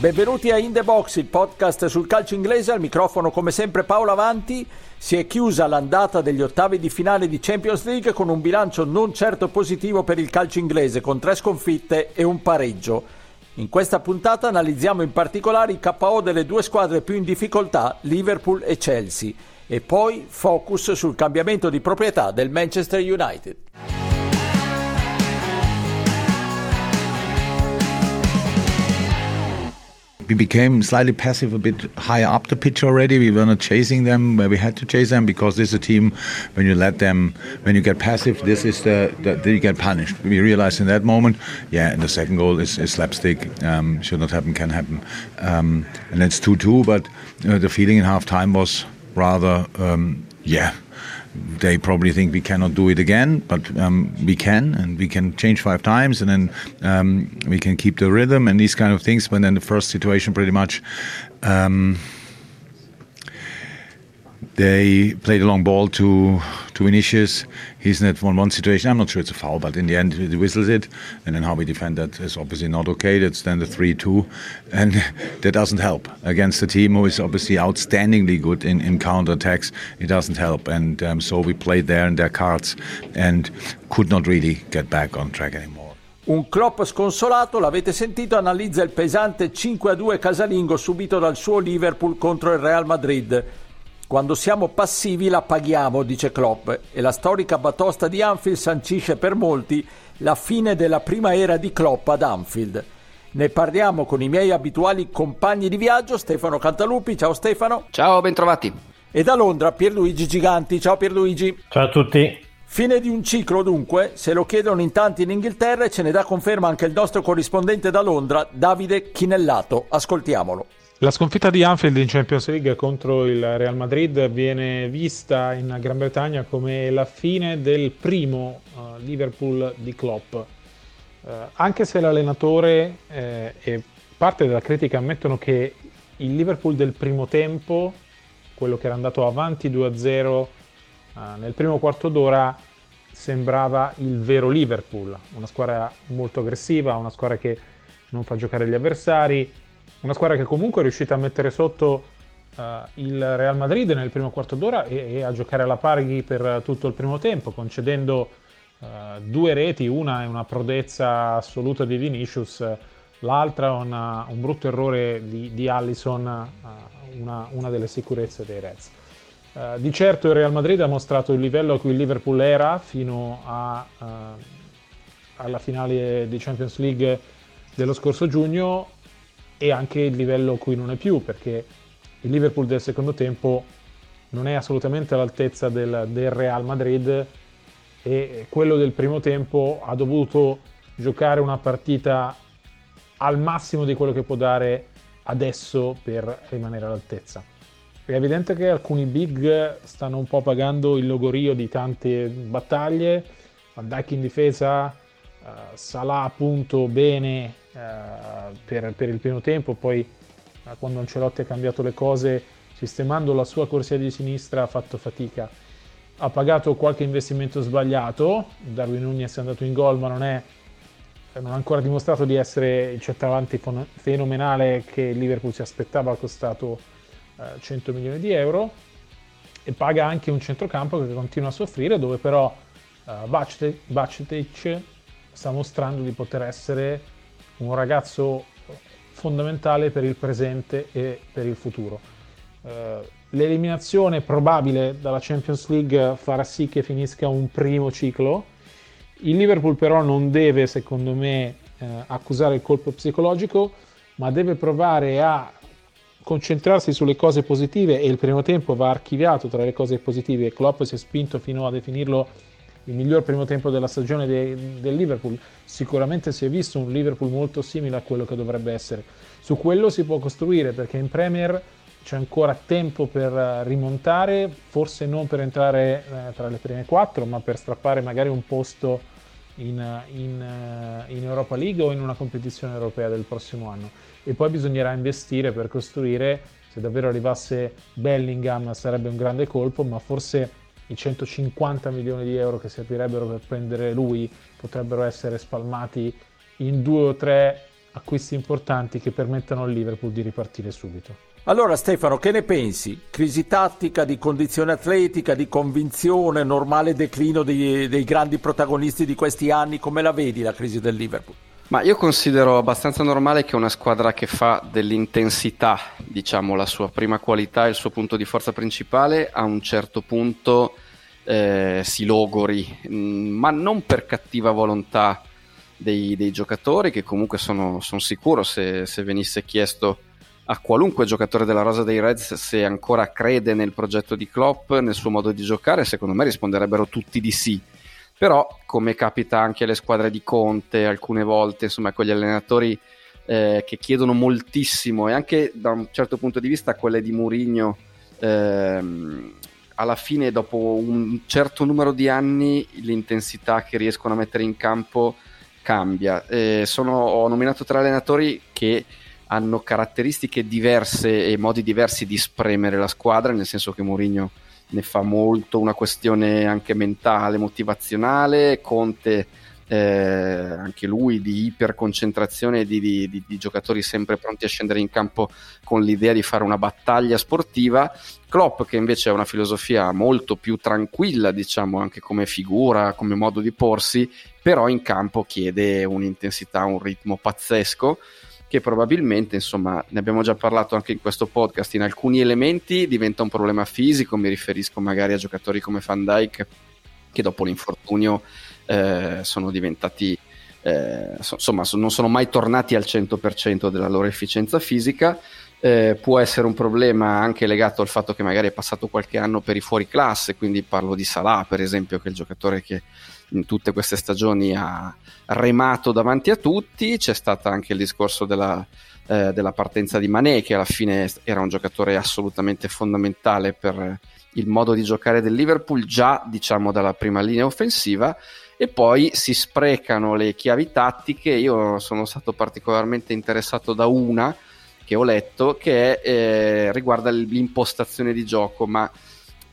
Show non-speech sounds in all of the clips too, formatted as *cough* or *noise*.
Benvenuti a In The Box, il podcast sul calcio inglese, al microfono come sempre Paolo Avanti. Si è chiusa l'andata degli ottavi di finale di Champions League con un bilancio non certo positivo per il calcio inglese, con tre sconfitte e un pareggio. In questa puntata analizziamo in particolare i KO delle due squadre più in difficoltà, Liverpool e Chelsea, e poi focus sul cambiamento di proprietà del Manchester United. We became slightly passive a bit higher up the pitch already. We were not chasing them where we had to chase them because this is a team when you let them when you get passive, this is the, the, you get punished. We realized in that moment, yeah, and the second goal is, is slapstick. Um, should not happen, can happen, um, and it's two two. But uh, the feeling in half time was rather, um, yeah they probably think we cannot do it again, but um, we can, and we can change five times, and then um, we can keep the rhythm and these kind of things. But then the first situation, pretty much. Um, they played a long ball to to Vinicius. He's in that one-one situation. I'm not sure it's a foul, but in the end, he whistles it. And then how we defend that is obviously not okay. That's then the 3-2. And *laughs* that doesn't help. Against a team who is obviously outstandingly good in, in counter-attacks, it doesn't help. And um, so we played there in their cards and could not really get back on track anymore. Un Klopp sconsolato, l'avete sentito, analizza il pesante 5-2 casalingo subito dal suo Liverpool contro il Real Madrid. Quando siamo passivi la paghiamo, dice Klopp, e la storica batosta di Anfield sancisce per molti la fine della prima era di Klopp ad Anfield. Ne parliamo con i miei abituali compagni di viaggio, Stefano Cantalupi. Ciao Stefano. Ciao, bentrovati. E da Londra Pierluigi Giganti. Ciao Pierluigi. Ciao a tutti. Fine di un ciclo dunque, se lo chiedono in tanti in Inghilterra e ce ne dà conferma anche il nostro corrispondente da Londra, Davide Chinellato. Ascoltiamolo. La sconfitta di Anfield in Champions League contro il Real Madrid viene vista in Gran Bretagna come la fine del primo uh, Liverpool di Klopp. Uh, anche se l'allenatore eh, e parte della critica ammettono che il Liverpool del primo tempo, quello che era andato avanti 2-0 uh, nel primo quarto d'ora, sembrava il vero Liverpool, una squadra molto aggressiva, una squadra che non fa giocare gli avversari una squadra che comunque è riuscita a mettere sotto uh, il Real Madrid nel primo quarto d'ora e, e, a giocare alla pari per tutto il primo tempo, concedendo uh, due reti, una è una prodezza assoluta di Vinicius, l'altra una, un brutto errore di, di Allison, uh, una, una, delle sicurezze dei Reds. di certo il Real Madrid ha mostrato il livello a cui il Liverpool era fino a, alla finale di Champions League dello scorso giugno e anche il livello cui non è più, perché il Liverpool del secondo tempo non è assolutamente all'altezza del, del Real Madrid e quello del primo tempo ha dovuto giocare una partita al massimo di quello che può dare adesso per rimanere all'altezza. È evidente che alcuni big stanno un po' pagando il logorio di tante battaglie, Van Dijk in difesa, uh, Salah appunto bene per, per, il primo tempo, poi eh, quando Ancelotti ha cambiato le cose, sistemando la sua corsia di sinistra, ha fatto fatica. Ha pagato qualche investimento sbagliato, Darwin Nunez è andato in gol, ma non, è, non ha ancora dimostrato di essere il centravanti fenomenale che il Liverpool si aspettava, ha costato 100 eh, milioni di euro e paga anche un centrocampo che continua a soffrire, dove però uh, Bacetic sta mostrando di poter essere un ragazzo fondamentale per il presente e per il futuro. Eh, l'eliminazione probabile dalla Champions League farà sì che finisca un primo ciclo. Il Liverpool però non deve, secondo me, eh, accusare il colpo psicologico, ma deve provare a concentrarsi sulle cose positive e il primo tempo va archiviato tra le cose positive. Klopp si è spinto fino a definirlo il miglior primo tempo della stagione de, del Liverpool. Sicuramente si è visto un Liverpool molto simile a quello che dovrebbe essere. Su quello si può costruire perché in Premier c'è ancora tempo per rimontare, forse non per entrare eh, tra le prime quattro, ma per strappare magari un posto in, in, eh, in Europa League o in una competizione europea del prossimo anno. E poi bisognerà investire per costruire. Se davvero arrivasse Bellingham sarebbe un grande colpo, ma forse i 150 milioni di euro che servirebbero per prendere lui potrebbero essere spalmati in due o tre acquisti importanti che permettano al Liverpool di ripartire subito. Allora Stefano, che ne pensi? Crisi tattica, di condizione atletica, di convinzione, normale declino dei, dei grandi protagonisti di questi anni? Come la vedi la crisi del Liverpool? Ma io considero abbastanza normale che una squadra che fa dell'intensità, diciamo, la sua prima qualità e il suo punto di forza principale, a un certo punto eh, si logori, mm, ma non per cattiva volontà dei, dei giocatori, che comunque sono, sono sicuro se, se venisse chiesto a qualunque giocatore della rosa dei Reds se ancora crede nel progetto di Klopp, nel suo modo di giocare, secondo me risponderebbero tutti di sì. Però, come capita anche alle squadre di Conte, alcune volte, insomma, con gli allenatori eh, che chiedono moltissimo e anche da un certo punto di vista quelle di Mourinho, ehm, alla fine, dopo un certo numero di anni, l'intensità che riescono a mettere in campo cambia. Eh, sono, ho nominato tre allenatori che hanno caratteristiche diverse e modi diversi di spremere la squadra, nel senso che Mourinho ne fa molto una questione anche mentale, motivazionale, Conte eh, anche lui di iperconcentrazione di, di, di, di, giocatori sempre pronti a scendere in campo con l'idea di fare una battaglia sportiva, Klopp che invece ha una filosofia molto più tranquilla diciamo anche come figura, come modo di porsi, però in campo chiede un'intensità, un ritmo pazzesco che probabilmente, insomma, ne abbiamo già parlato anche in questo podcast, in alcuni elementi diventa un problema fisico, mi riferisco magari a giocatori come Van Dyke che dopo l'infortunio eh, sono diventati eh, insomma non sono mai tornati al 100% della loro efficienza fisica. Eh, può essere un problema anche legato al fatto che magari è passato qualche anno per i fuori classe quindi parlo di Salah per esempio che è il giocatore che in tutte queste stagioni ha remato davanti a tutti. C'è stato anche il discorso della, eh, della partenza di Mané, che alla fine era un giocatore assolutamente fondamentale per il modo di giocare del Liverpool, già diciamo dalla prima linea offensiva. E poi si sprecano le chiavi tattiche. Io sono stato particolarmente interessato da una che ho letto che eh, riguarda l'impostazione di gioco, ma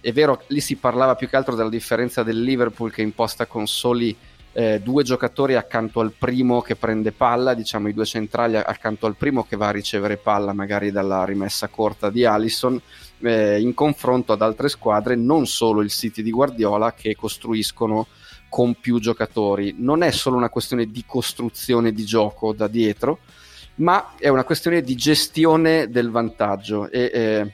è vero, lì si parlava più che altro della differenza del Liverpool che imposta con soli eh, due giocatori accanto al primo che prende palla, diciamo i due centrali accanto al primo che va a ricevere palla magari dalla rimessa corta di Allison, eh, in confronto ad altre squadre, non solo il City di Guardiola, che costruiscono con più giocatori. Non è solo una questione di costruzione di gioco da dietro, ma è una questione di gestione del vantaggio. E, eh,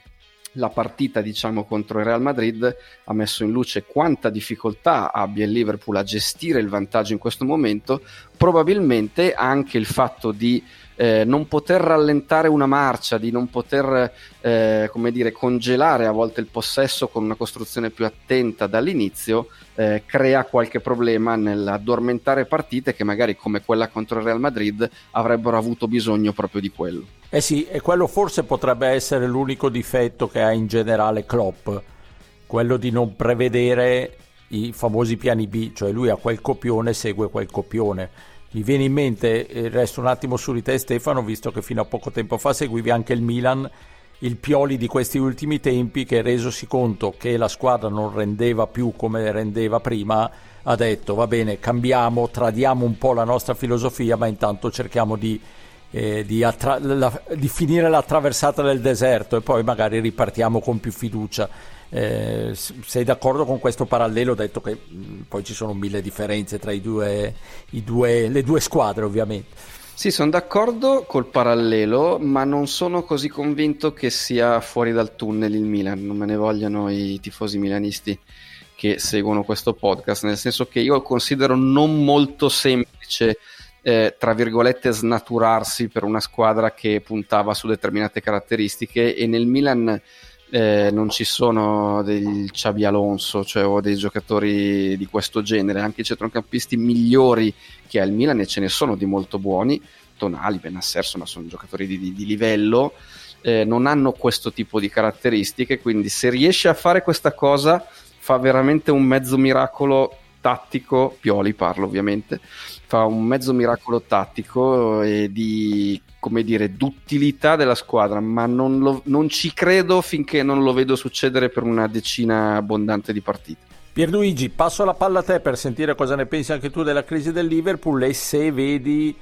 la partita diciamo contro il Real Madrid ha messo in luce quanta difficoltà abbia il Liverpool a gestire il vantaggio in questo momento probabilmente anche il fatto di eh, non poter rallentare una marcia, di non poter eh, dire, congelare a volte il possesso con una costruzione più attenta dall'inizio, eh, crea qualche problema nell'addormentare partite che magari come quella contro il Real Madrid avrebbero avuto bisogno proprio di quello. Eh sì, e quello forse potrebbe essere l'unico difetto che ha in generale Klopp, quello di non prevedere i famosi piani B, cioè lui ha quel copione, segue quel copione. Mi viene in mente, eh, resto un attimo su di te Stefano, visto che fino a poco tempo fa seguivi anche il Milan, il Pioli di questi ultimi tempi che resosi conto che la squadra non rendeva più come rendeva prima, ha detto va bene, cambiamo, tradiamo un po' la nostra filosofia, ma intanto cerchiamo di, eh, di, attra- la, di finire la traversata del deserto e poi magari ripartiamo con più fiducia. Eh, sei d'accordo con questo parallelo, detto che mh, poi ci sono mille differenze tra due, due, le due squadre ovviamente. Sì, sono d'accordo col parallelo, ma non sono così convinto che sia fuori dal tunnel il Milan, non me ne vogliano i tifosi milanisti che seguono questo podcast, nel senso che io considero non molto semplice eh, tra virgolette snaturarsi per una squadra che puntava su determinate caratteristiche e nel Milan eh, non ci sono dei Xavi Alonso cioè, o dei giocatori di questo genere, anche i centrocampisti migliori che ha il Milan e ce ne sono di molto buoni, Tonali, Benasser, insomma sono giocatori di, di, di livello, eh, non hanno questo tipo di caratteristiche, quindi se riesce a fare questa cosa fa veramente un mezzo miracolo tattico, Pioli parlo ovviamente, fa un mezzo miracolo tattico e di come dire, d'utilità della squadra, ma non, lo, non ci credo finché non lo vedo succedere per una decina abbondante di partite. Pierluigi, passo la palla a te per sentire cosa ne pensi anche tu della crisi del Liverpool e se vedi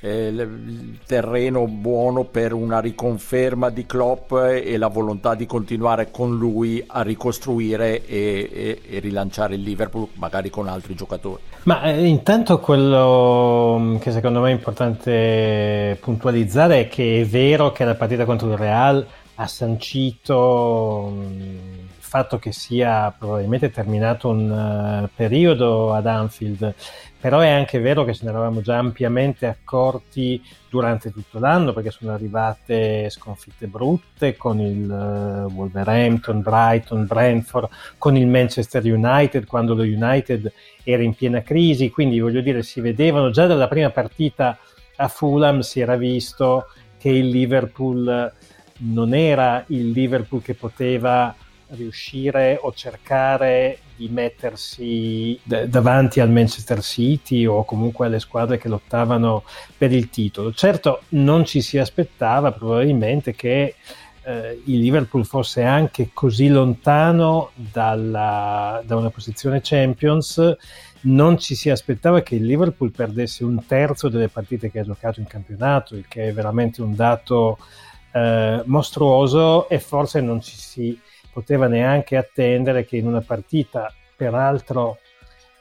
eh, il terreno buono per una riconferma di Klopp e la volontà di continuare con lui a ricostruire e, e, e rilanciare il Liverpool magari con altri giocatori. Ma eh, intanto quello mm, che secondo me è importante puntualizzare è che è vero che la partita contro il Real ha sancito mm, il fatto che sia probabilmente terminato un uh, periodo ad Anfield però è anche vero che ce ne eravamo già ampiamente accorti durante tutto l'anno perché sono arrivate sconfitte brutte con il uh, Wolverhampton, Brighton, Brentford, con il Manchester United quando lo United era in piena crisi, quindi voglio dire si vedevano già dalla prima partita a Fulham si era visto che il Liverpool non era il Liverpool che poteva riuscire o cercare di mettersi d- davanti al Manchester City o comunque alle squadre che lottavano per il titolo. Certo non ci si aspettava probabilmente che eh, il Liverpool fosse anche così lontano dalla, da una posizione Champions, non ci si aspettava che il Liverpool perdesse un terzo delle partite che ha giocato in campionato, il che è veramente un dato eh, mostruoso e forse non ci si poteva neanche attendere che in una partita peraltro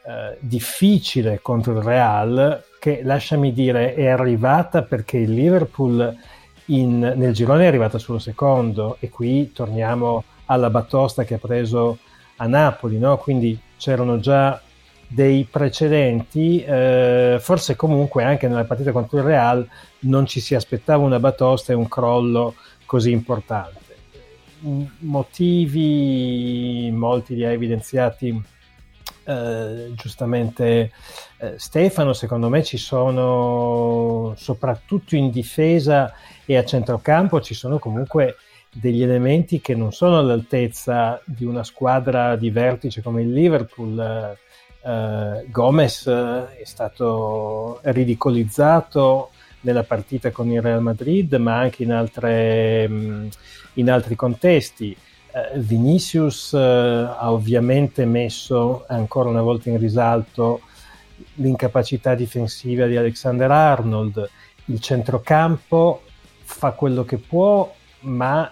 eh, difficile contro il Real, che lasciami dire è arrivata perché il Liverpool in, nel girone è arrivata solo secondo e qui torniamo alla batosta che ha preso a Napoli, no? quindi c'erano già dei precedenti, eh, forse comunque anche nella partita contro il Real non ci si aspettava una batosta e un crollo così importante motivi, molti li ha evidenziati eh, giustamente eh, Stefano, secondo me ci sono soprattutto in difesa e a centrocampo ci sono comunque degli elementi che non sono all'altezza di una squadra di vertice come il Liverpool. Eh, Gomez eh, è stato ridicolizzato nella partita con il Real Madrid, ma anche in, altre, mm, in altri contesti. Eh, Vinicius eh, ha ovviamente messo ancora una volta in risalto l'incapacità difensiva di Alexander Arnold. Il centrocampo fa quello che può, ma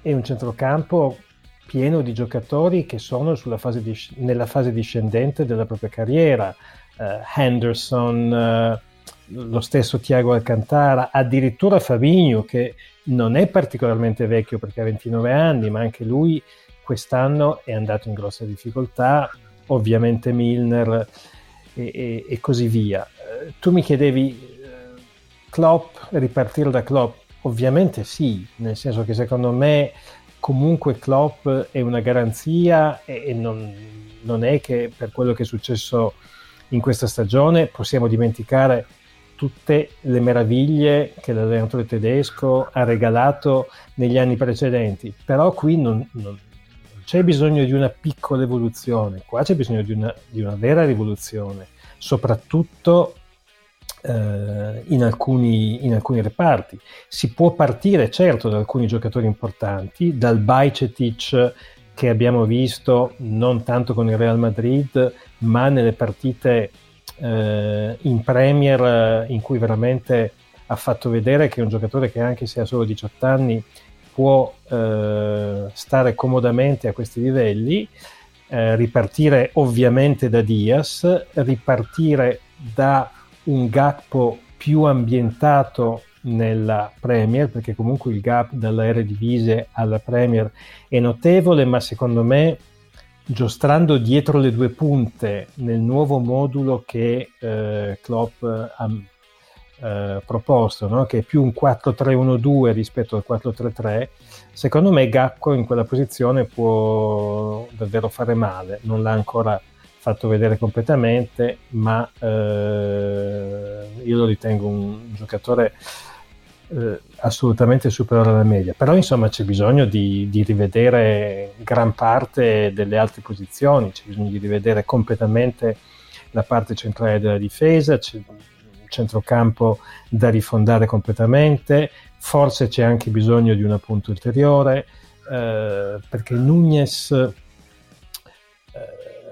è un centrocampo pieno di giocatori che sono fase di, nella fase discendente della propria carriera. Uh, Henderson, uh, lo stesso Tiago Alcantara, addirittura Fabinho che non è particolarmente vecchio perché ha 29 anni, ma anche lui quest'anno è andato in grossa difficoltà, ovviamente Milner e, e, e così via. Eh, tu mi chiedevi eh, Klopp, ripartire da Klopp? Ovviamente sì, nel senso che secondo me comunque Klopp è una garanzia e, e non, non è che per quello che è successo in questa stagione possiamo dimenticare tutte le meraviglie che l'allenatore tedesco ha regalato negli anni precedenti, però qui non, non c'è bisogno di una piccola evoluzione, qua c'è bisogno di una, di una vera rivoluzione, soprattutto eh, in, alcuni, in, alcuni, reparti. Si può partire certo da alcuni giocatori importanti, dal Bajcetic che abbiamo visto non tanto con il Real Madrid, ma nelle partite eh, in Premier eh, in cui veramente ha fatto vedere che un giocatore che anche se ha solo 18 anni può eh, stare comodamente a questi livelli, eh, ripartire ovviamente da Diaz, ripartire da un Gakpo più ambientato nella Premier, perché comunque il gap dalla Eredivisie alla Premier è notevole, ma secondo me giostrando dietro le due punte nel nuovo modulo che eh, Klopp ha eh, proposto, no? che è più un 4-3-1-2 rispetto al 4-3-3, secondo me Gacco in quella posizione può davvero fare male, non l'ha ancora fatto vedere completamente, ma eh, io lo ritengo un giocatore eh, assolutamente superiore alla media. Però insomma c'è bisogno di, di, rivedere gran parte delle altre posizioni, c'è bisogno di rivedere completamente la parte centrale della difesa, c'è un centrocampo da rifondare completamente, forse c'è anche bisogno di un appunto ulteriore, eh, perché Nunez eh,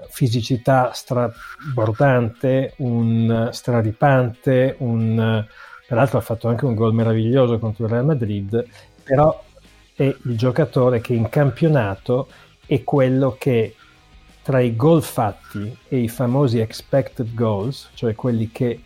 fisicità strabordante, un straripante, un peraltro ha fatto anche un gol meraviglioso contro il Real Madrid, però è il giocatore che in campionato è quello che tra i gol fatti e i famosi expected goals, cioè quelli che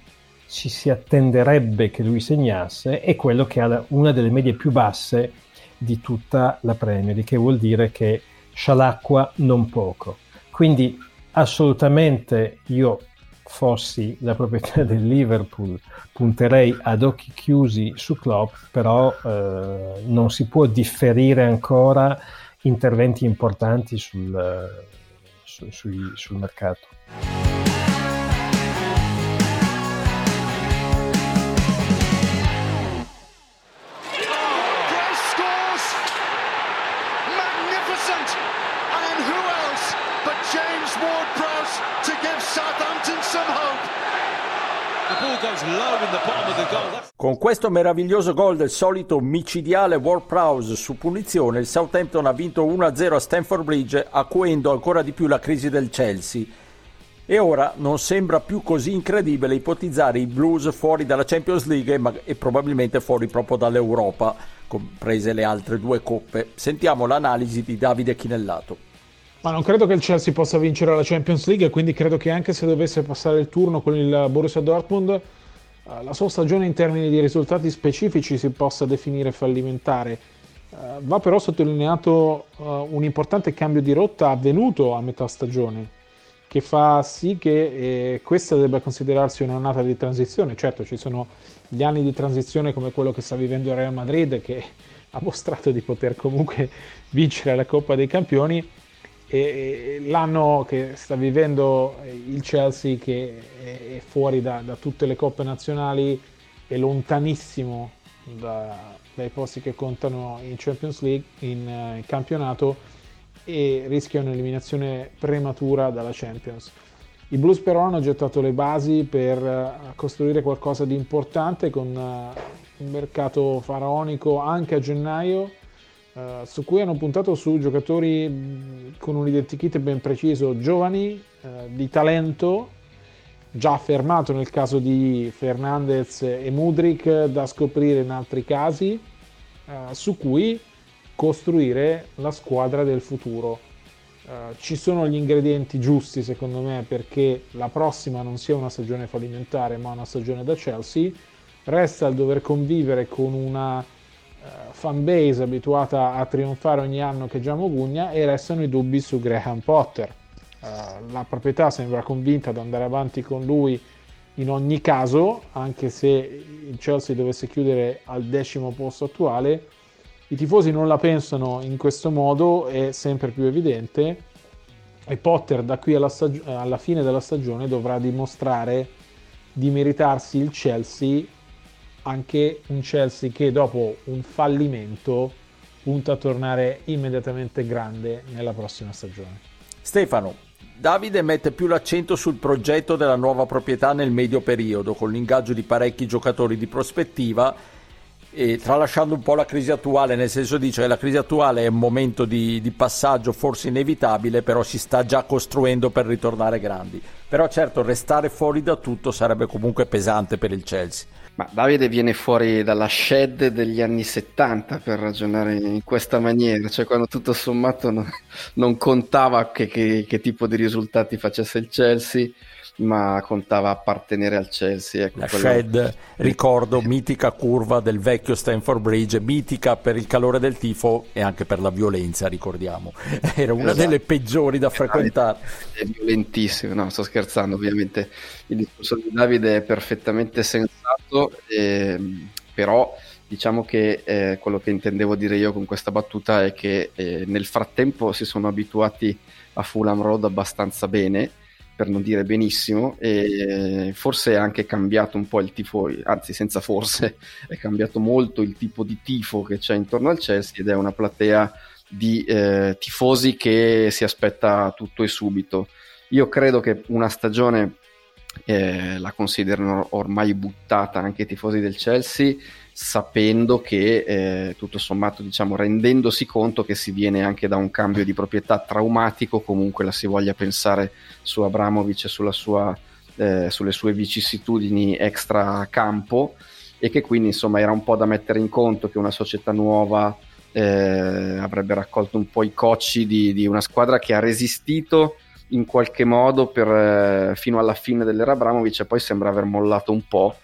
ci si attenderebbe che lui segnasse, è quello che ha una delle medie più basse di tutta la Premier, che vuol dire che scialacqua non poco. Quindi assolutamente io fossi la proprietà del Liverpool punterei ad occhi chiusi su Klopp, però eh, non si può differire ancora interventi importanti sul, su, sui, sul mercato. Con questo meraviglioso gol del solito micidiale Ward Prowse su punizione, il Southampton ha vinto 1-0 a Stamford Bridge, acuendo ancora di più la crisi del Chelsea. E ora non sembra più così incredibile ipotizzare i Blues fuori dalla Champions League e, ma- e probabilmente fuori proprio dall'Europa, comprese le altre due coppe. Sentiamo l'analisi di Davide Chinellato. Ma non credo che il Chelsea possa vincere la Champions League, quindi credo che anche se dovesse passare il turno con il Borussia Dortmund, la sua stagione in termini di risultati specifici si possa definire fallimentare. Eh, va però sottolineato eh, un importante cambio di rotta avvenuto a metà stagione, che fa sì che questa debba considerarsi un'annata di transizione. Certo, ci sono gli anni di transizione come quello che sta vivendo il Real Madrid, che *laughs* ha mostrato di poter comunque vincere la Coppa dei Campioni e l'anno che sta vivendo il Chelsea che è fuori da, da tutte le coppe nazionali è lontanissimo da, dai posti che contano in Champions League in, in campionato e rischia un'eliminazione prematura dalla Champions. I Blues però hanno gettato le basi per costruire qualcosa di importante con un mercato faraonico anche a gennaio uh, su cui hanno puntato su giocatori mm, con un identikit ben preciso, giovani, uh, di talento, già affermato nel caso di Fernandez e Mudrik, da scoprire in altri casi, uh, su cui costruire la squadra del futuro. Uh, ci sono gli ingredienti giusti secondo me perché la prossima non sia una stagione fallimentare ma una stagione da Chelsea. Resta il dover convivere con una eh, fanbase abituata a trionfare ogni anno che già Mogugna e restano i dubbi su Graham Potter. Uh, la proprietà sembra convinta ad andare avanti con lui in ogni caso, anche se il Chelsea dovesse chiudere al decimo posto attuale. I tifosi non la pensano in questo modo, è sempre più evidente, e Potter da qui alla, stag- alla fine della stagione dovrà dimostrare di meritarsi il Chelsea anche un Chelsea che dopo un fallimento punta a tornare immediatamente grande nella prossima stagione. Stefano, Davide mette più l'accento sul progetto della nuova proprietà nel medio periodo, con l'ingaggio di parecchi giocatori di prospettiva e tralasciando un po' la crisi attuale, nel senso dice che la crisi attuale è un momento di, di, passaggio forse inevitabile, però si sta già costruendo per ritornare grandi. Però certo, restare fuori da tutto sarebbe comunque pesante per il Chelsea. Ma Davide viene fuori dalla shed degli anni 70 per ragionare in questa maniera, cioè quando tutto sommato non, non contava che, che, che, tipo di risultati facesse il Chelsea, ma contava appartenere al Chelsea. Ecco, La quello... shed, ricordo, mitica curva del vecchio Stanford Bridge, mitica per il calore del tifo e anche per la violenza, ricordiamo. *laughs* Era una esatto. delle peggiori da frequentare. È violentissimo, no, sto scherzando, ovviamente il discorso di Davide è perfettamente sensato, eh, però diciamo che eh, quello che intendevo dire io con questa battuta è che eh, nel frattempo si sono abituati a Fulham Road abbastanza bene per non dire benissimo, e forse è anche cambiato un po' il tifo, anzi senza forse, *laughs* è cambiato molto il tipo di tifo che c'è intorno al Chelsea ed è una platea di eh, tifosi che si aspetta tutto e subito. Io credo che una stagione eh, la considerano ormai buttata anche i tifosi del Chelsea, sapendo che eh, tutto sommato, diciamo, rendendosi conto che si viene anche da un cambio di proprietà traumatico, comunque la si voglia pensare su Abramovic e sua, eh, sulle sue vicissitudini extra campo. e che quindi insomma era un po' da mettere in conto che una società nuova eh, avrebbe raccolto un po' i cocci di, di, una squadra che ha resistito in qualche modo per, eh, fino alla fine dell'era Abramovic e poi sembra aver mollato un po'.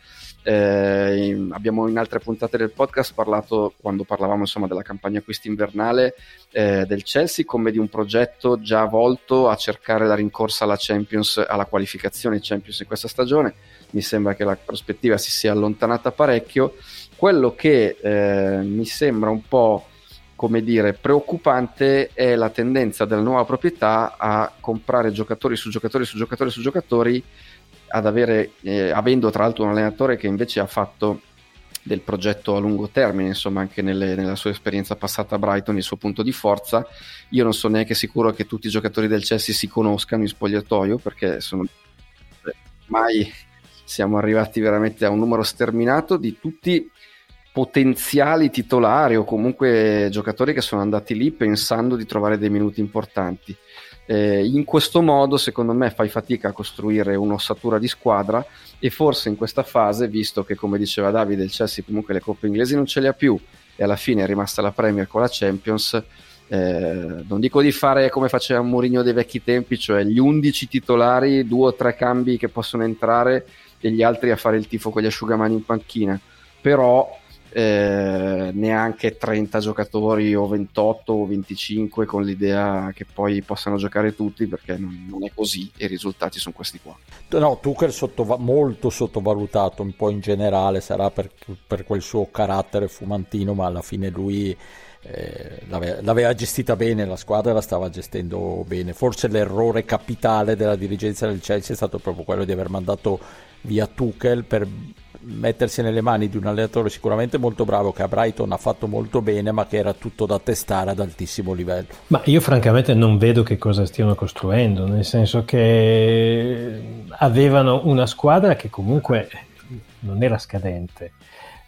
Eh, in, abbiamo in altre puntate del podcast parlato, quando parlavamo insomma, della campagna acquisti invernale eh, del Chelsea, come di un progetto già volto a cercare la rincorsa alla Champions, alla qualificazione Champions in questa stagione. Mi sembra che la prospettiva si sia allontanata parecchio. Quello che eh, mi sembra un po' come dire, preoccupante è la tendenza della nuova proprietà a comprare giocatori su giocatori su giocatori su giocatori, ad avere, eh, avendo tra l'altro un allenatore che invece ha fatto del progetto a lungo termine, insomma anche nelle, nella sua esperienza passata a Brighton, il suo punto di forza. Io non sono neanche sicuro che tutti i giocatori del Chelsea si conoscano in spogliatoio perché sono mai siamo arrivati veramente a un numero sterminato di tutti potenziali titolari o comunque giocatori che sono andati lì pensando di trovare dei minuti importanti. Eh, in questo modo, secondo me, fai fatica a costruire un'ossatura di squadra e forse in questa fase, visto che come diceva Davide, il Chelsea comunque le coppe inglesi non ce le ha più e alla fine è rimasta la Premier con la Champions, eh, non dico di fare come faceva Mourinho dei vecchi tempi, cioè gli 11 titolari, due o tre cambi che possono entrare e gli altri a fare il tifo con gli asciugamani in panchina, però eh, neanche 30 giocatori o 28 o 25 con l'idea che poi possano giocare tutti perché non, non è così i risultati sono questi qua. No, Tuchel sottova- molto sottovalutato un po' in generale, sarà per, per quel suo carattere fumantino, ma alla fine lui eh, l'aveva, l'aveva, gestita bene la squadra la stava gestendo bene forse l'errore capitale della dirigenza del Chelsea è stato proprio quello di aver mandato via Tuchel per mettersi nelle mani di un allenatore sicuramente molto bravo che a Brighton ha fatto molto bene ma che era tutto da testare ad altissimo livello. Ma io francamente non vedo che cosa stiano costruendo, nel senso che avevano una squadra che comunque non era scadente.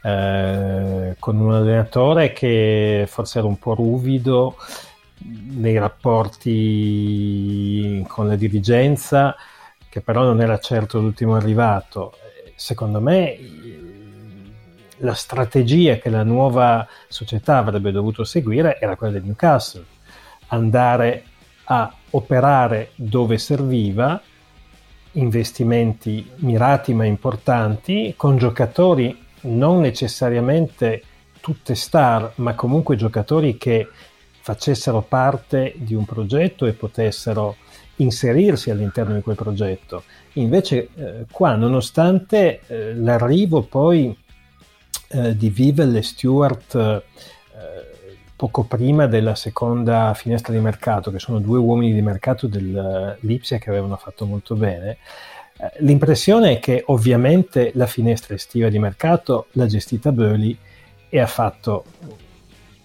Eh, con un allenatore che forse era un po' ruvido nei rapporti con la dirigenza, che però non era certo l'ultimo arrivato secondo me la strategia che la nuova società avrebbe dovuto seguire era quella del Newcastle, andare a operare dove serviva, investimenti mirati ma importanti, con giocatori non necessariamente tutte star, ma comunque giocatori che facessero parte di un progetto e potessero inserirsi all'interno di quel progetto. Invece eh, qua, nonostante eh, l'arrivo poi eh, di Vivel e Stewart eh, poco prima della seconda finestra di mercato, che sono due uomini di mercato dell'Ipsia che avevano fatto molto bene, eh, l'impressione è che ovviamente la finestra estiva di mercato l'ha gestita Burley e ha fatto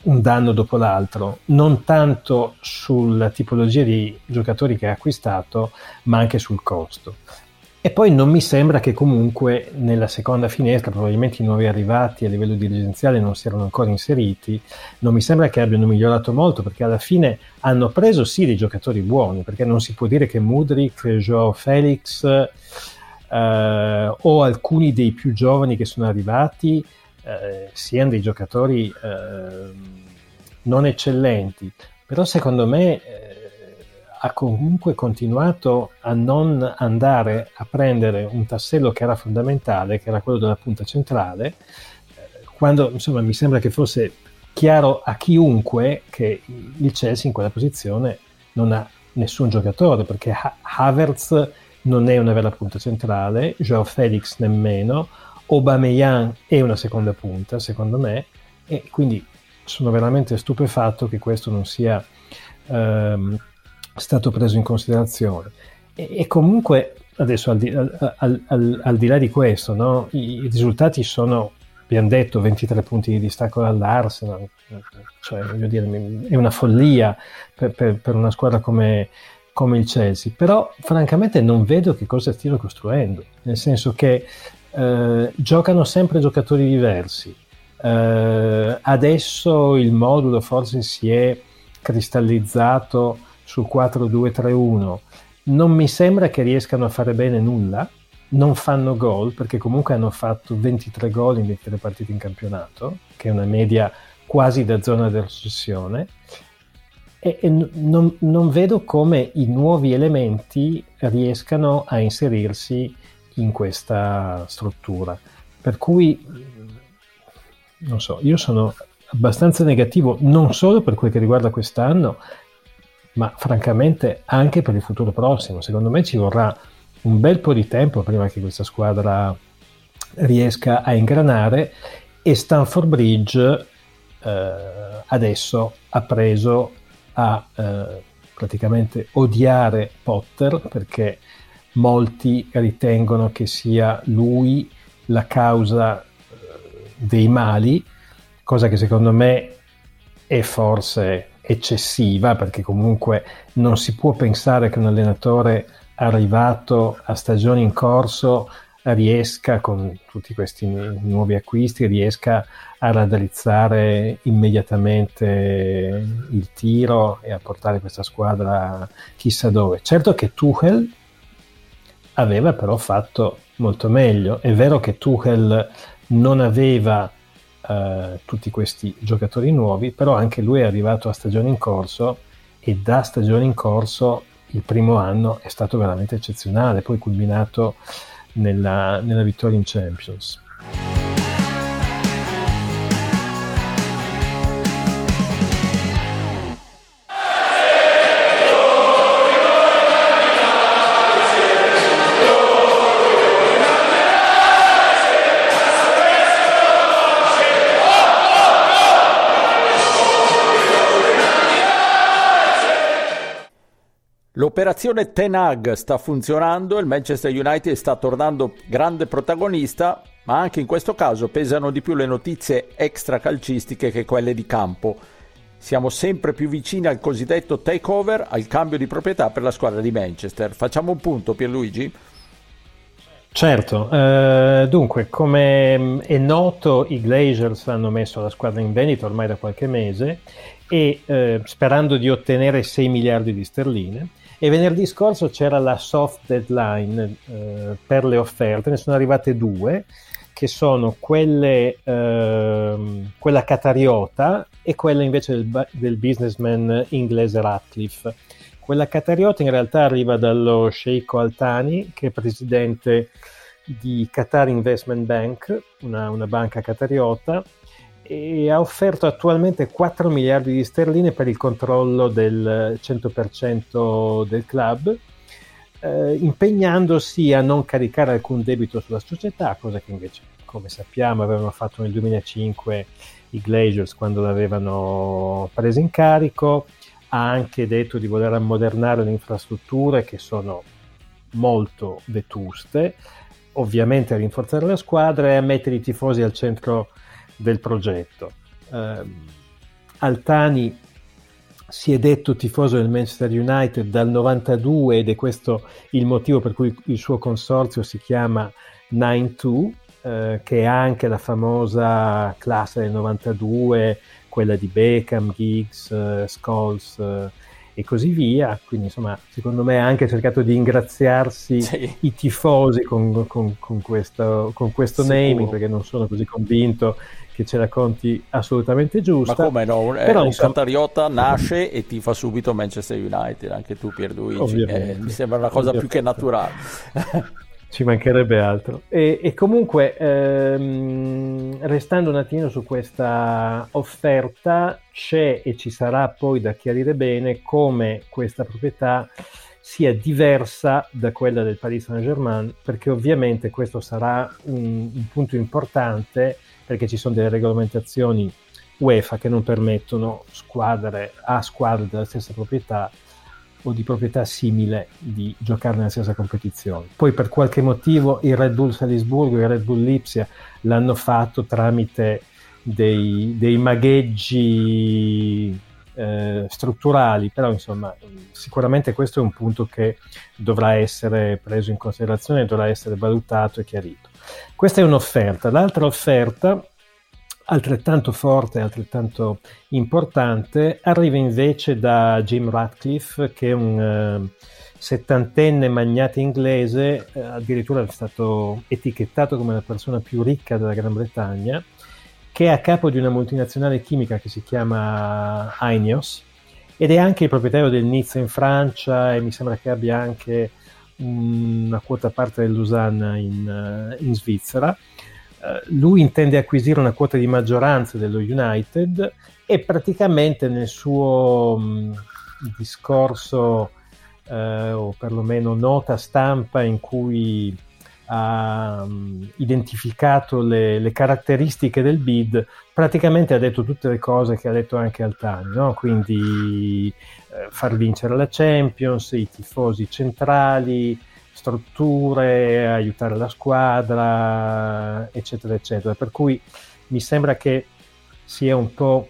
un danno dopo l'altro, non tanto sulla tipologia di giocatori che ha acquistato, ma anche sul costo. E poi non mi sembra che comunque nella seconda finestra, probabilmente i nuovi arrivati a livello dirigenziale non si erano ancora inseriti, non mi sembra che abbiano migliorato molto perché alla fine hanno preso sì dei giocatori buoni, perché non si può dire che Mudrik, Joao Felix eh, o alcuni dei più giovani che sono arrivati eh, siano dei giocatori eh, non eccellenti, però secondo me eh, ha comunque continuato a non andare a prendere un tassello che era fondamentale, che era quello della punta centrale, eh, quando insomma mi sembra che fosse chiaro a chiunque che il Chelsea in quella posizione non ha nessun giocatore, perché Havertz non è una vera punta centrale, Joao Felix nemmeno, Aubameyang è una seconda punta, secondo me, e quindi sono veramente stupefatto che questo non sia ehm, stato preso in considerazione. E, e comunque, adesso al di, al, al, al di là di questo, no, i, i, risultati sono, abbiamo detto, 23 punti di distacco dall'Arsenal, cioè, voglio dire, è una follia per, per, per una squadra come, come il Chelsea, però francamente non vedo che cosa stiano costruendo, nel senso che eh, giocano sempre giocatori diversi. Eh, adesso il modulo forse si è cristallizzato sul 4-2-3-1. Non mi sembra che riescano a fare bene nulla, non fanno gol, perché comunque hanno fatto 23 gol in 23 partite in campionato, che è una media quasi da zona di recessione, e, e non, non, vedo come i nuovi elementi riescano a inserirsi in questa struttura. Per cui, non so, io sono abbastanza negativo non solo per quel che riguarda quest'anno, ma francamente anche per il futuro prossimo. Secondo me ci vorrà un bel po' di tempo prima che questa squadra riesca a ingranare e Stanford Bridge eh, adesso ha preso a eh, praticamente odiare Potter perché molti ritengono che sia lui la causa eh, dei mali, cosa che secondo me è forse eccessiva perché comunque non si può pensare che un allenatore arrivato a stagione in corso riesca con tutti questi nuovi acquisti riesca a raddrizzare immediatamente il tiro e a portare questa squadra chissà dove. Certo che Tuchel aveva però fatto molto meglio. È vero che Tuchel non aveva eh, tutti questi giocatori nuovi, però anche lui è arrivato a stagione in corso e da stagione in corso il primo anno è stato veramente eccezionale, poi culminato nella, nella vittoria in Champions. L'operazione Tenag sta funzionando, il Manchester United sta tornando grande protagonista, ma anche in questo caso pesano di più le notizie extracalcistiche che quelle di campo. Siamo sempre più vicini al cosiddetto takeover, al cambio di proprietà per la squadra di Manchester. Facciamo un punto, Pierluigi? Certo, eh, dunque come è noto i Glazers hanno messo la squadra in vendita ormai da qualche mese e eh, sperando di ottenere 6 miliardi di sterline e venerdì scorso c'era la soft deadline eh, per le offerte, ne sono arrivate due, che sono quelle, eh, quella catariota e quella invece del, del businessman inglese Ratcliffe. Quella catariota in realtà arriva dallo Sheikh Altani, che è presidente di Qatar Investment Bank, una, una banca catariota, e ha offerto attualmente 4 miliardi di sterline per il controllo del 100% del club, eh, impegnandosi a non caricare alcun debito sulla società, cosa che invece, come sappiamo, avevano fatto nel 2005 i Glazers quando l'avevano presa in carico. Ha anche detto di voler ammodernare le infrastrutture che sono molto vetuste, ovviamente a rinforzare la squadra e a mettere i tifosi al centro del progetto. Eh, Altani si è detto tifoso del Manchester United dal 92 ed è questo il motivo per cui il suo consorzio si chiama 9-2, eh, che è anche la famosa classe del 92, quella di Beckham, Giggs, eh, Scholes eh, e così via. Quindi, insomma, secondo me ha anche cercato di ingraziarsi sì. i tifosi con, con, con questo, con questo naming, perché non sono così convinto che ce la conti assolutamente giusta. Ma come no? Eh, Però, un insomma... Catariota nasce e ti fa subito Manchester United, anche tu Pierluigi. Eh, mi sembra una cosa più che naturale. *laughs* Ci mancherebbe altro. E, e comunque, ehm, restando un attimo su questa offerta, c'è e ci sarà poi da chiarire bene come questa proprietà sia diversa da quella del Paris Saint-Germain, perché ovviamente questo sarà un, un punto importante perché ci sono delle regolamentazioni UEFA che non permettono squadre a squadre della stessa proprietà o di proprietà simile di giocare nella stessa competizione. Poi per qualche motivo il Red Bull Salisburgo e il Red Bull Lipsia l'hanno fatto tramite dei, dei magheggi eh, strutturali, però insomma sicuramente questo è un punto che dovrà essere preso in considerazione, dovrà essere valutato e chiarito. Questa è un'offerta. L'altra offerta, altrettanto forte, altrettanto importante, arriva invece da Jim Ratcliffe, che è un uh, settantenne magnate inglese, eh, addirittura è stato etichettato come la persona più ricca della Gran Bretagna, che è a capo di una multinazionale chimica che si chiama Ainios ed è anche il proprietario del Nizza in Francia e mi sembra che abbia anche una quota parte del Lausanne in, in Svizzera. Uh, lui intende acquisire una quota di maggioranza dello United e praticamente nel suo mh, discorso eh, o perlomeno nota stampa in cui ha um, identificato le, le, caratteristiche del bid, praticamente ha detto tutte le cose che ha detto anche Altani, no? quindi eh, far vincere la Champions, i tifosi centrali, strutture, aiutare la squadra, eccetera, eccetera. Per cui mi sembra che sia un po'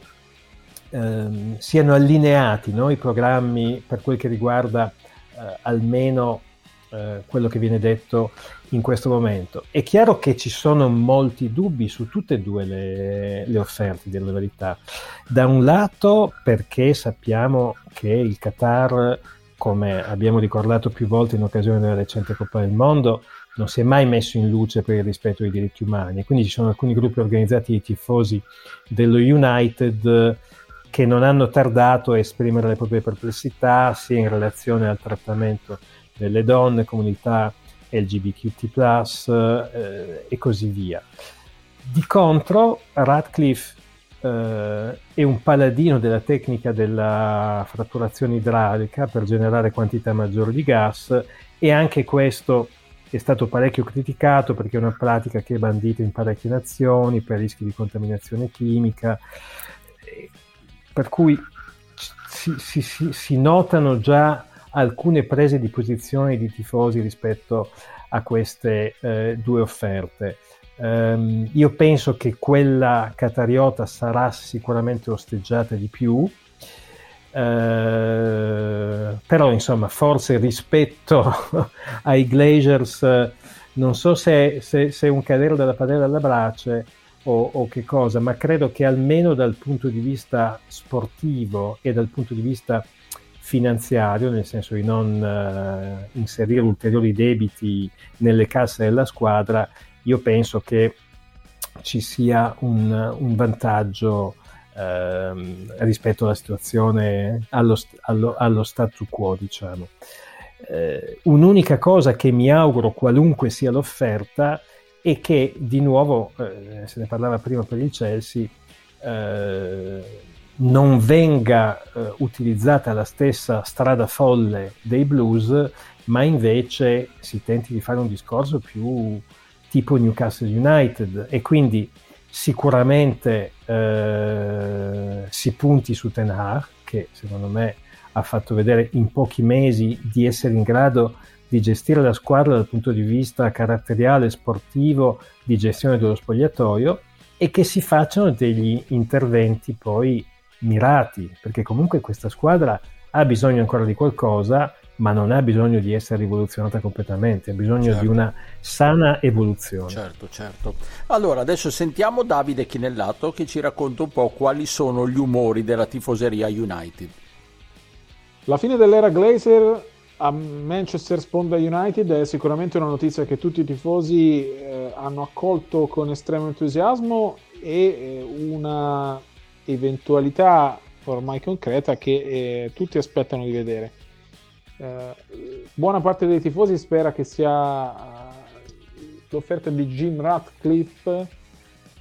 ehm, siano allineati no? i programmi per quel che riguarda eh, almeno eh, quello che viene detto in questo momento. È chiaro che ci sono molti dubbi su tutte e due le, le offerte, della verità. Da un lato perché sappiamo che il Qatar, come abbiamo ricordato più volte in occasione della recente Coppa del Mondo, non si è mai messo in luce per il rispetto dei diritti umani. Quindi ci sono alcuni gruppi organizzati di tifosi dello United che non hanno tardato a esprimere le proprie perplessità sia in relazione al trattamento delle donne, comunità LGBTQ+, eh, e così via. Di contro, Radcliffe eh, è un paladino della tecnica della fratturazione idraulica per generare quantità maggiori di gas e anche questo è stato parecchio criticato perché è una pratica che è bandita in parecchie nazioni per rischi di contaminazione chimica per cui si, si, si, si, notano già alcune prese di posizione di tifosi rispetto a queste eh, due offerte. Um, io penso che quella catariota sarà sicuramente osteggiata di più, uh, però insomma forse rispetto *laughs* ai Glazers non so se, se un cadere dalla padella alla brace o, o, che cosa, ma credo che almeno dal punto di vista sportivo e dal punto di vista finanziario, nel senso di non uh, inserire ulteriori debiti nelle casse della squadra, io penso che ci sia un, un vantaggio uh, rispetto alla situazione, allo, allo, allo statu quo, diciamo. Uh, un'unica cosa che mi auguro, qualunque sia l'offerta, e che di nuovo, eh, se ne parlava prima per il Chelsea, eh, non venga eh, utilizzata la stessa strada folle dei blues, ma invece si tenti di fare un discorso più tipo Newcastle United e quindi sicuramente eh, si punti su Ten Hag, che secondo me ha fatto vedere in pochi mesi di essere in grado di gestire la squadra dal punto di vista caratteriale, sportivo, di gestione dello spogliatoio e che si facciano degli interventi poi mirati, perché comunque questa squadra ha bisogno ancora di qualcosa, ma non ha bisogno di essere rivoluzionata completamente, ha bisogno certo. di una sana evoluzione. Certo, certo. Allora, adesso sentiamo Davide Chinellato che ci racconta un po' quali sono gli umori della tifoseria United. La fine dell'era Glazer a Manchester Sponda United è sicuramente una notizia che tutti i tifosi eh, hanno accolto con estremo entusiasmo e eh, una eventualità ormai concreta che eh, tutti aspettano di vedere. Eh, buona parte dei tifosi spera che sia eh, l'offerta di Jim Ratcliffe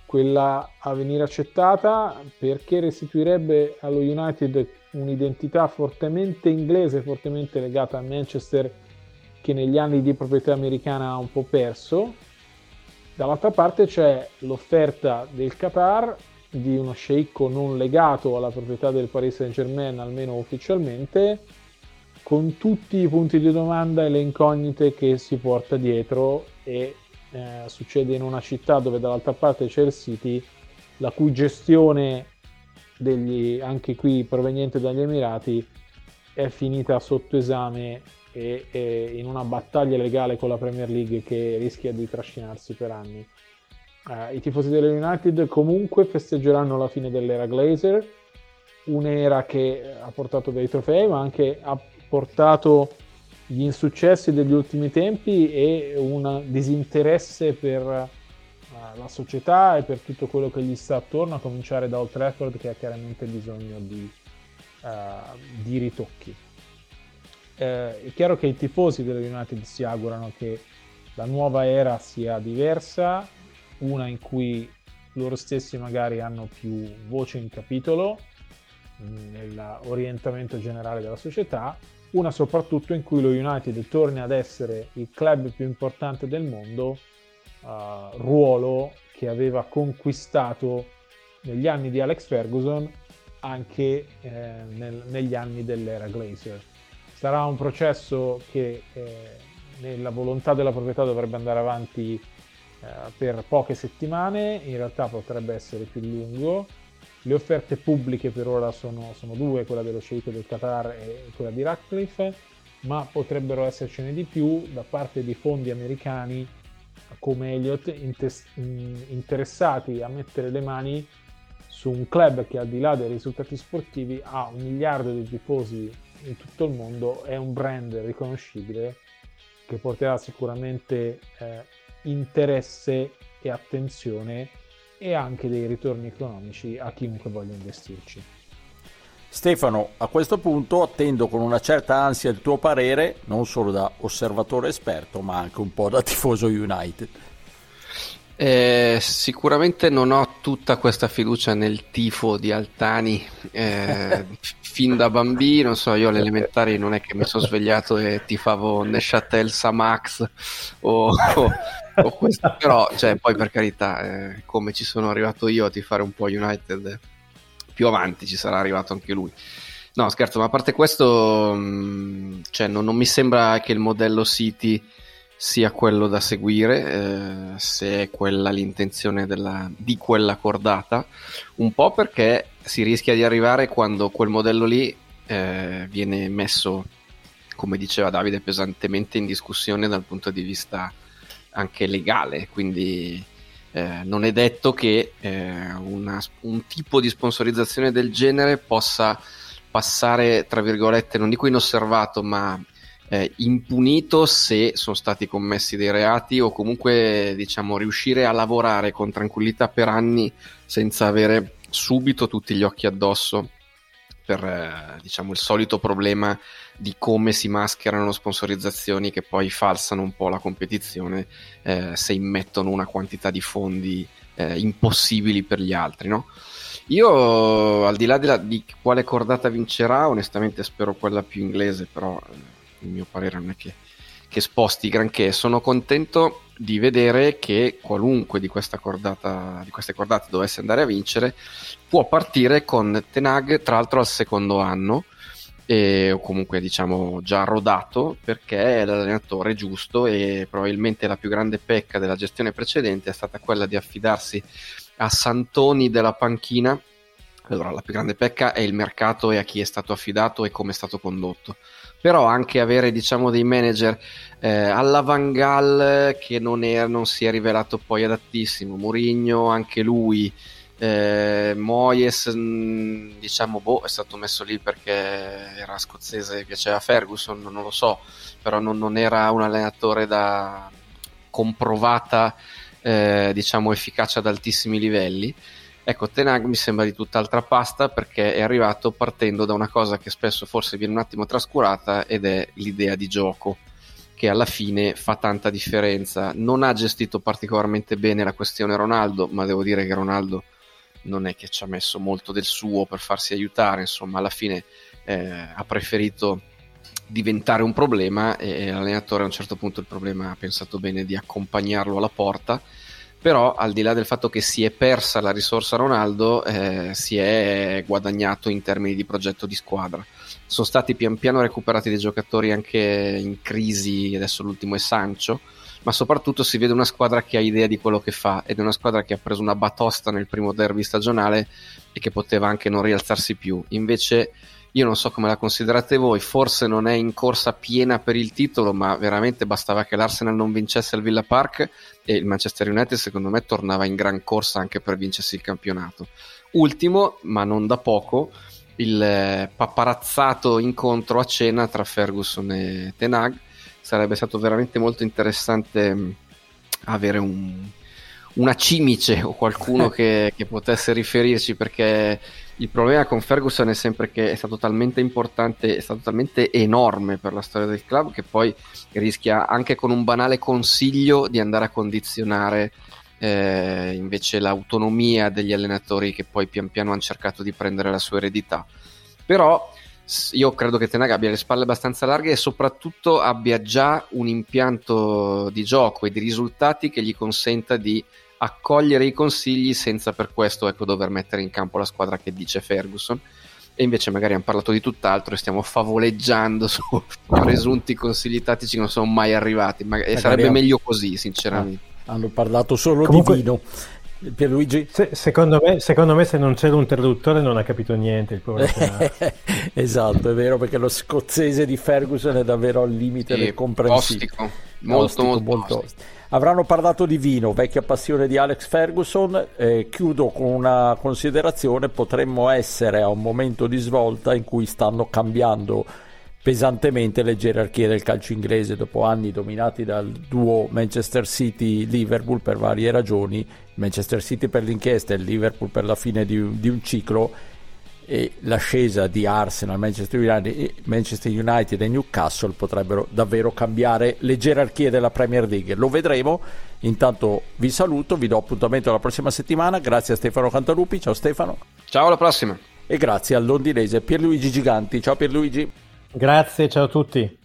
quella a venire accettata perché restituirebbe allo United un'identità fortemente inglese, fortemente legata a Manchester che negli anni di proprietà americana ha un po' perso. Dall'altra parte c'è l'offerta del Qatar di uno sceicco non legato alla proprietà del Paris Saint-Germain, almeno ufficialmente, con tutti i punti di domanda e le incognite che si porta dietro e eh, succede in una città dove dall'altra parte c'è il City, la cui gestione degli, anche qui proveniente dagli Emirati è finita sotto esame e, e, in una battaglia legale con la Premier League che rischia di trascinarsi per anni. Uh, I tifosi dell'United comunque festeggeranno la fine dell'era Glazer, un'era che ha portato dei trofei ma anche ha portato gli insuccessi degli ultimi tempi e un disinteresse per uh, la società e per tutto quello che gli sta attorno, a cominciare da Old Trafford che ha chiaramente bisogno di, uh, di ritocchi. Eh, è chiaro che i tifosi dello United si augurano che la nuova era sia diversa, una in cui loro stessi magari hanno più voce in capitolo mm, nell'orientamento generale della società, una soprattutto in cui lo United torni ad essere il club più importante del mondo, uh, ruolo che aveva conquistato negli anni di Alex Ferguson anche eh, nel, negli anni dell'era Glazer. Sarà un processo che eh, nella volontà della proprietà dovrebbe andare avanti per poche settimane, in realtà potrebbe essere più lungo. Le offerte pubbliche per ora sono, sono due, quella dello sceicco del Qatar e quella di Ratcliffe, ma potrebbero essercene di più da parte di fondi americani come Elliott interessati a mettere le mani su un club che al di là dei risultati sportivi ha un miliardo di tifosi in tutto il mondo, è un brand riconoscibile che porterà sicuramente eh, interesse e attenzione e anche dei ritorni economici a chiunque voglia investirci. Stefano, a questo punto attendo con una certa ansia il tuo parere, non solo da osservatore esperto, ma anche un po' da tifoso United. Eh, sicuramente non ho tutta questa fiducia nel tifo di Altani eh, *laughs* fin da bambino. So, io alle elementari non è che mi sono svegliato e tifavo Neshatel Samax o, o, o questo, però cioè, poi per carità, eh, come ci sono arrivato io a tifare un po' United, più avanti ci sarà arrivato anche lui. No, scherzo, ma a parte questo, mh, mm, cioè, non, non, mi sembra che il modello City sia quello da seguire, eh, se è quella l'intenzione della, di quella cordata, un po' perché si rischia di arrivare quando quel modello lì eh, viene messo, come diceva Davide, pesantemente in discussione dal punto di vista anche legale, quindi eh, non è detto che eh, una, un tipo di sponsorizzazione del genere possa passare, tra virgolette, non dico inosservato, ma eh, impunito se sono stati commessi dei reati o comunque diciamo riuscire a lavorare con tranquillità per anni senza avere subito tutti gli occhi addosso per eh, diciamo il solito problema di come si mascherano sponsorizzazioni che poi falsano un po' la competizione eh, se immettono una quantità di fondi eh, impossibili per gli altri. No? Io, al di là della, di quale cordata vincerà, onestamente spero quella più inglese, però eh, il mio parere non è che, che sposti granché. Sono contento di vedere che qualunque di, cordata, di queste cordate dovesse andare a vincere può partire con Tenag, tra l'altro al secondo anno e, o comunque diciamo già rodato perché è l'allenatore giusto e probabilmente la più grande pecca della gestione precedente è stata quella di affidarsi a Santoni della panchina allora la più grande pecca è il mercato e a chi è stato affidato e come è stato condotto però anche avere diciamo dei manager eh, alla Vangal che non, è, non si è rivelato poi adattissimo Mourinho anche lui eh, Moyes, mm, diciamo, boh, è stato messo lì perché era scozzese e piaceva Ferguson, non lo so, però non, non era un allenatore da comprovata, eh, diciamo, efficacia ad altissimi livelli. Ecco, Tenag mi sembra di tutt'altra pasta perché è arrivato partendo da una cosa che spesso forse viene un attimo trascurata ed è l'idea di gioco che alla fine fa tanta differenza. Non ha gestito particolarmente bene la questione Ronaldo, ma devo dire che Ronaldo non è che ci ha messo molto del suo per farsi aiutare, insomma alla fine eh, ha preferito diventare un problema e l'allenatore a un certo punto il problema ha pensato bene di accompagnarlo alla porta però al di là del fatto che si è persa la risorsa Ronaldo eh, si è guadagnato in termini di progetto di squadra sono stati pian piano recuperati dei giocatori anche in crisi adesso l'ultimo è Sancho ma soprattutto si vede una squadra che ha idea di quello che fa ed è una squadra che ha preso una batosta nel primo derby stagionale e che poteva anche non rialzarsi più. Invece io non so come la considerate voi, forse non è in corsa piena per il titolo, ma veramente bastava che l'Arsenal non vincesse al Villa Park e il Manchester United secondo me tornava in gran corsa anche per vincersi il campionato. Ultimo, ma non da poco, il paparazzato incontro a cena tra Ferguson e Tenag. Sarebbe stato veramente molto interessante mm, avere un, una cimice o qualcuno *laughs* che, che, potesse riferirci perché il problema con Ferguson è sempre che è stato talmente importante, è stato talmente enorme per la storia del club che poi rischia anche con un banale consiglio di andare a condizionare eh, invece l'autonomia degli allenatori che poi pian piano hanno cercato di prendere la sua eredità. Però io credo che Tenaga abbia le spalle abbastanza larghe e soprattutto abbia già un impianto di gioco e di risultati che gli consenta di accogliere i consigli senza per questo ecco, dover mettere in campo la squadra che dice Ferguson. E invece magari hanno parlato di tutt'altro e stiamo favoleggiando su *laughs* presunti consigli tattici che non sono mai arrivati. Ma, e sarebbe meglio così sinceramente. Ah, hanno parlato solo Comunque... di vino. Pierluigi? Se, secondo, me, secondo, me, se non c'era un traduttore non ha capito niente il povero *laughs* Esatto, è vero perché lo scozzese di Ferguson è davvero al limite sì, del comprensibile. Molto, ostico, molto, molto. Avranno parlato di vino, vecchia passione di Alex Ferguson. Eh, chiudo con una considerazione: potremmo essere a un momento di svolta in cui stanno cambiando pesantemente le gerarchie del calcio inglese dopo anni dominati dal duo Manchester City-Liverpool per varie ragioni, Manchester City per l'inchiesta e il Liverpool per la fine di, di un ciclo e l'ascesa di Arsenal, Manchester United, Manchester United, e Newcastle potrebbero davvero cambiare le gerarchie della Premier League. Lo vedremo. Intanto vi saluto, vi do appuntamento la prossima settimana. Grazie a Stefano Cantalupi. Ciao Stefano. Ciao, alla prossima. E grazie al londinese Pierluigi Giganti. Ciao Pierluigi. Grazie, ciao a tutti.